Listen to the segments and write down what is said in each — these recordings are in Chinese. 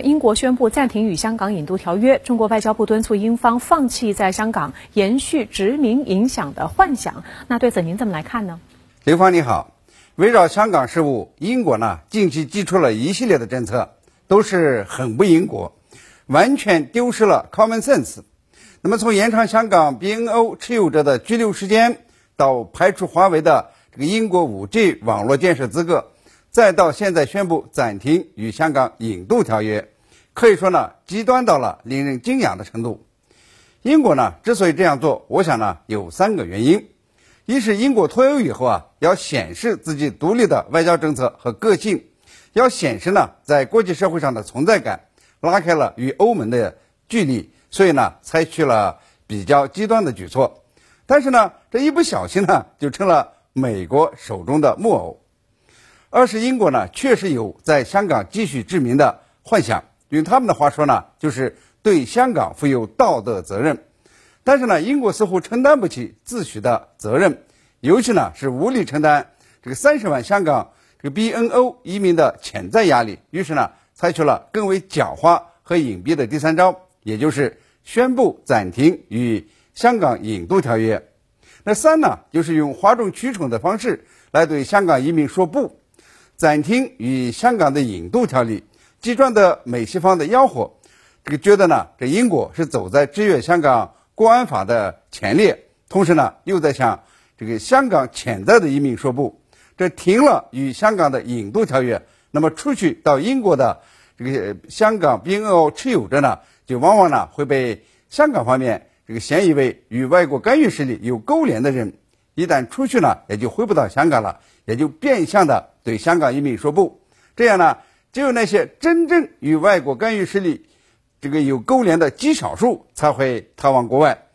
英国宣布暂停与香港引渡条约，中国外交部敦促英方放弃在香港延续殖民影响的幻想。那对此您怎么来看呢？刘芳你好，围绕香港事务，英国呢近期提出了一系列的政策，都是很不英国，完全丢失了 common sense。那么从延长香港 BNO 持有者的居留时间，到排除华为的这个英国 5G 网络建设资格。再到现在宣布暂停与香港引渡条约，可以说呢极端到了令人惊讶的程度。英国呢之所以这样做，我想呢有三个原因：一是英国脱欧以后啊，要显示自己独立的外交政策和个性，要显示呢在国际社会上的存在感，拉开了与欧盟的距离，所以呢采取了比较极端的举措。但是呢这一不小心呢，就成了美国手中的木偶。二是英国呢，确实有在香港继续殖民的幻想。用他们的话说呢，就是对香港负有道德责任。但是呢，英国似乎承担不起自诩的责任，尤其呢是无力承担这个三十万香港这个 BNO 移民的潜在压力。于是呢，采取了更为狡猾和隐蔽的第三招，也就是宣布暂停与香港引渡条约。那三呢，就是用哗众取宠的方式来对香港移民说不。暂停与香港的引渡条例，击赚的美西方的吆喝，这个觉得呢，这英国是走在制约香港国安法的前列，同时呢，又在向这个香港潜在的移民说不。这停了与香港的引渡条约，那么出去到英国的这个香港 BNO 持有者呢，就往往呢会被香港方面这个嫌疑为与外国干预势力有勾连的人。一旦出去呢，也就回不到香港了，也就变相的对香港移民说不。这样呢，只有那些真正与外国干预势力这个有勾连的极少数才会逃往国外。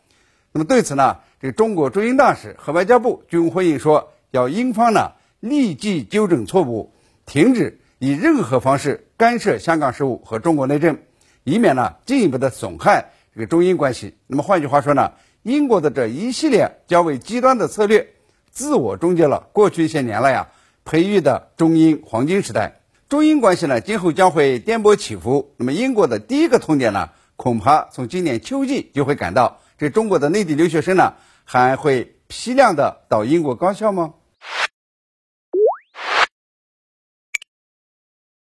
那么对此呢，这个中国驻英大使和外交部均回应说，要英方呢立即纠正错误，停止以任何方式干涉香港事务和中国内政，以免呢进一步的损害这个中英关系。那么换句话说呢？英国的这一系列较为极端的策略，自我终结了过去一些年来呀培育的中英黄金时代。中英关系呢，今后将会颠簸起伏。那么，英国的第一个痛点呢，恐怕从今年秋季就会感到，这中国的内地留学生呢，还会批量的到英国高校吗？